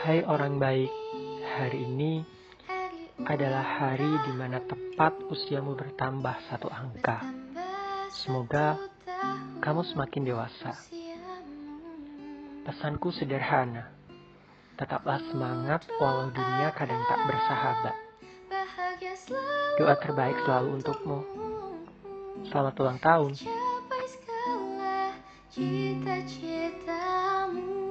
Hai orang baik, hari ini adalah hari di mana tepat usiamu bertambah satu angka. Semoga kamu semakin dewasa. Pesanku sederhana, tetaplah semangat walau dunia kadang tak bersahabat. Doa terbaik selalu untukmu. Selamat ulang tahun. Cita-cita